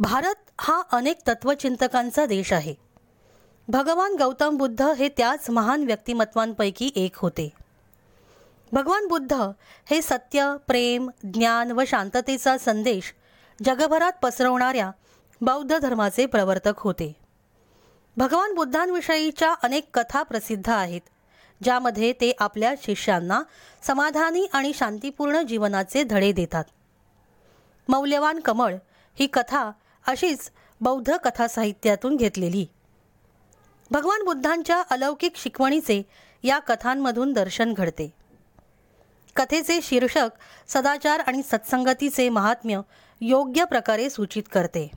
भारत हा अनेक तत्वचिंतकांचा देश आहे. भगवान गौतम बुद्ध हे त्याच महान व्यक्तिमत्वांपैकी एक होते. भगवान बुद्ध हे सत्य प्रेम ज्ञान व शांततेचा संदेश जगभरात पसरवणाऱ्या बौद्ध धर्माचे प्रवर्तक होते. भगवान बुद्धांविषयीच्या अनेक कथा प्रसिद्ध आहेत ज्यामध्ये ते आपल्या शिष्यांना समाधानी आणि शांतीपूर्ण जीवनाचे धडे देतात. मौल्यवान कमळ ही कथा अशीच बौद्ध कथा साहित्यातून घेतलेली. भगवान बुद्धांच्या अलौकिक शिकवणीचे या कथांमधून दर्शन घडते. कथेचे शीर्षक सदाचार आणि सत्संगतीचे महात्म्य योग्य प्रकारे सूचित करते.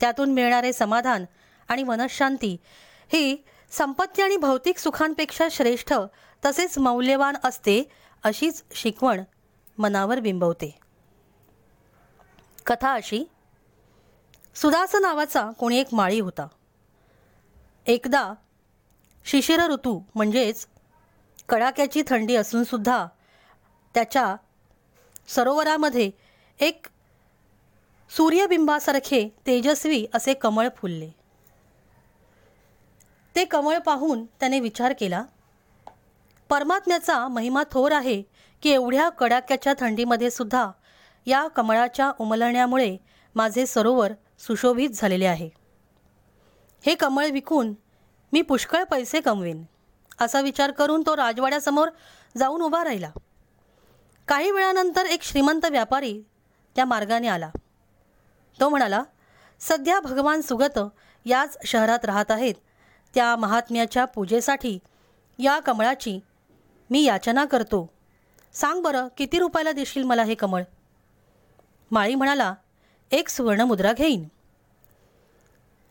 त्यातून मिळणारे समाधान आणि मनशांती ही संपत्ती आणि भौतिक सुखांपेक्षा श्रेष्ठ तसेच मौल्यवान असते अशीच शिकवण मनावर बिंबवते. कथा अशी सुदास नावाचा कोणी एक माळी होता. एकदा शिशिर ऋतू म्हणजेच कडाक्याची थंडी असूनसुद्धा त्याच्या सरोवरामध्ये एक सूर्यबिंबासारखे तेजस्वी असे कमळ फुलले. ते कमळ पाहून त्याने विचार केला परमात्म्याचा महिमा थोर आहे की एवढ्या कडाक्याच्या थंडीमध्ये सुद्धा या कमळाच्या उमलण्यामुळे माझे सरोवर सुशोभित झालेले आहे. हे कमळ विकून मी पुष्कळ पैसे कमवेन असा विचार करून तो राजवाड्यासमोर जाऊन उभा राहिला. काही वेळानंतर एक श्रीमंत व्यापारी त्या मार्गाने आला. तो म्हणाला सध्या भगवान सुगत याच शहरात राहत आहेत. त्या महात्म्याच्या पूजेसाठी या कमळाची मी याचना करतो. सांग बरं किती रुपयाला देशील मला हे कमळ? माळी म्हणाला एक सुवर्णमुद्रा घेईन.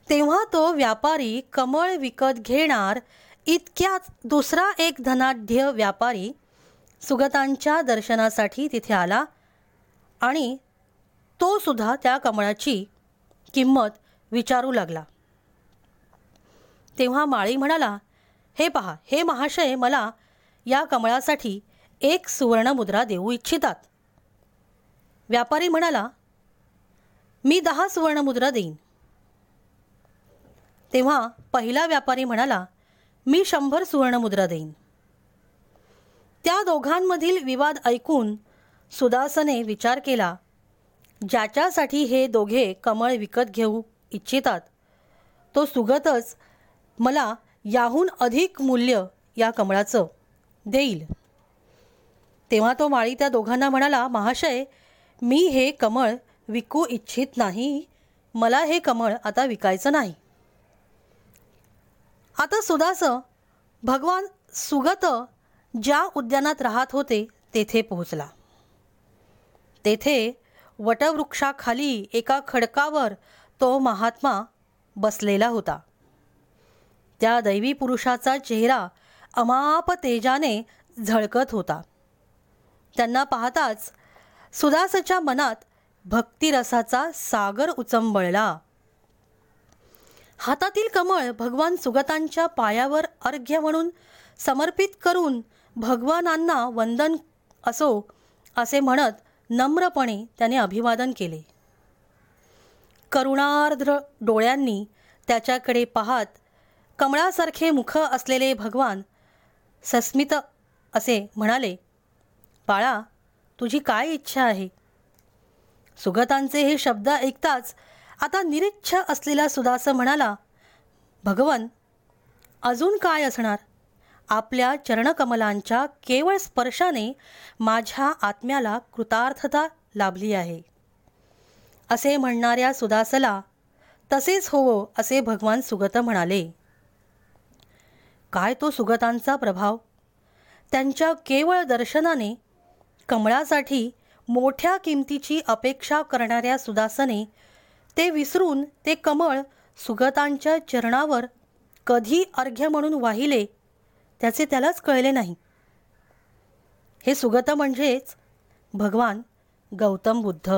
तेव्हा तो व्यापारी कमळ विकत घेणार इतक्यात दुसरा एक धनाढ्य व्यापारी सुगतांच्या दर्शनासाठी तिथे आला आणि तो सुद्धा त्या कमळाची किंमत विचारू लागला. तेव्हा माळी म्हणाला हे पहा हे महाशय मला या कमळासाठी एक सुवर्णमुद्रा देऊ इच्छितात. व्यापारी म्हणाला मी दहा सुवर्णमुद्रा देईन. तेव्हा पहिला व्यापारी म्हणाला मी शंभर सुवर्णमुद्रा देईन. त्या दोघांमधील विवाद ऐकून सुदासने विचार केला ज्याच्यासाठी हे दोघे कमळ विकत घेऊ इच्छितात तो सुगतच मला याहून अधिक मूल्य या कमळाचं देईल. तेव्हा तो माळी त्या दोघांना म्हणाला महाशय मी हे कमळ विकू इच्छित नाही. मला हे कमळ आता विकायचं नाही. आता सुदास भगवान सुगत ज्या उद्यानात राहत होते तेथे पोहोचला. तेथे वटवृक्षाखाली एका खडकावर तो महात्मा बसलेला होता. त्या दैवी पुरुषाचा चेहरा अमाप तेजाने झळकत होता. त्यांना पाहताच सुदासच्या मनात भक्तिरसाचा सागर उचंबळला. हातातील कमळ भगवान सुगतांच्या पायावर अर्घ्य म्हणून समर्पित करून भगवानांना वंदन असो असे म्हणत नम्रपणे त्याने अभिवादन केले. करुणार्द्र डोळ्यांनी त्याच्याकडे पाहत कमळासारखे मुख असलेले भगवान सस्मित असे म्हणाले बाळा तुझी काय इच्छा आहे? सुगतांचे हे शब्द ऐकताच आता निरीच्छ असलेला सुदास म्हणाला भगवन अजून काय असणार? आपल्या चरणकमलांच्या केवळ स्पर्शाने माझ्या आत्म्याला कृतार्थता लाभली आहे. असे म्हणणाऱ्या सुदासला तसेच होवो असे भगवान सुगत म्हणाले. काय तो सुगतांचा प्रभाव? त्यांच्या केवळ दर्शनाने कमळासाठी मोठ्या किमतीची अपेक्षा करणाऱ्या सुदासने ते विसरून ते कमळ सुगतांच्या चरणावर कधी अर्घ्य म्हणून वाहिले त्याचे त्यालाच कळले नाही. हे सुगत म्हणजेच भगवान गौतम बुद्ध.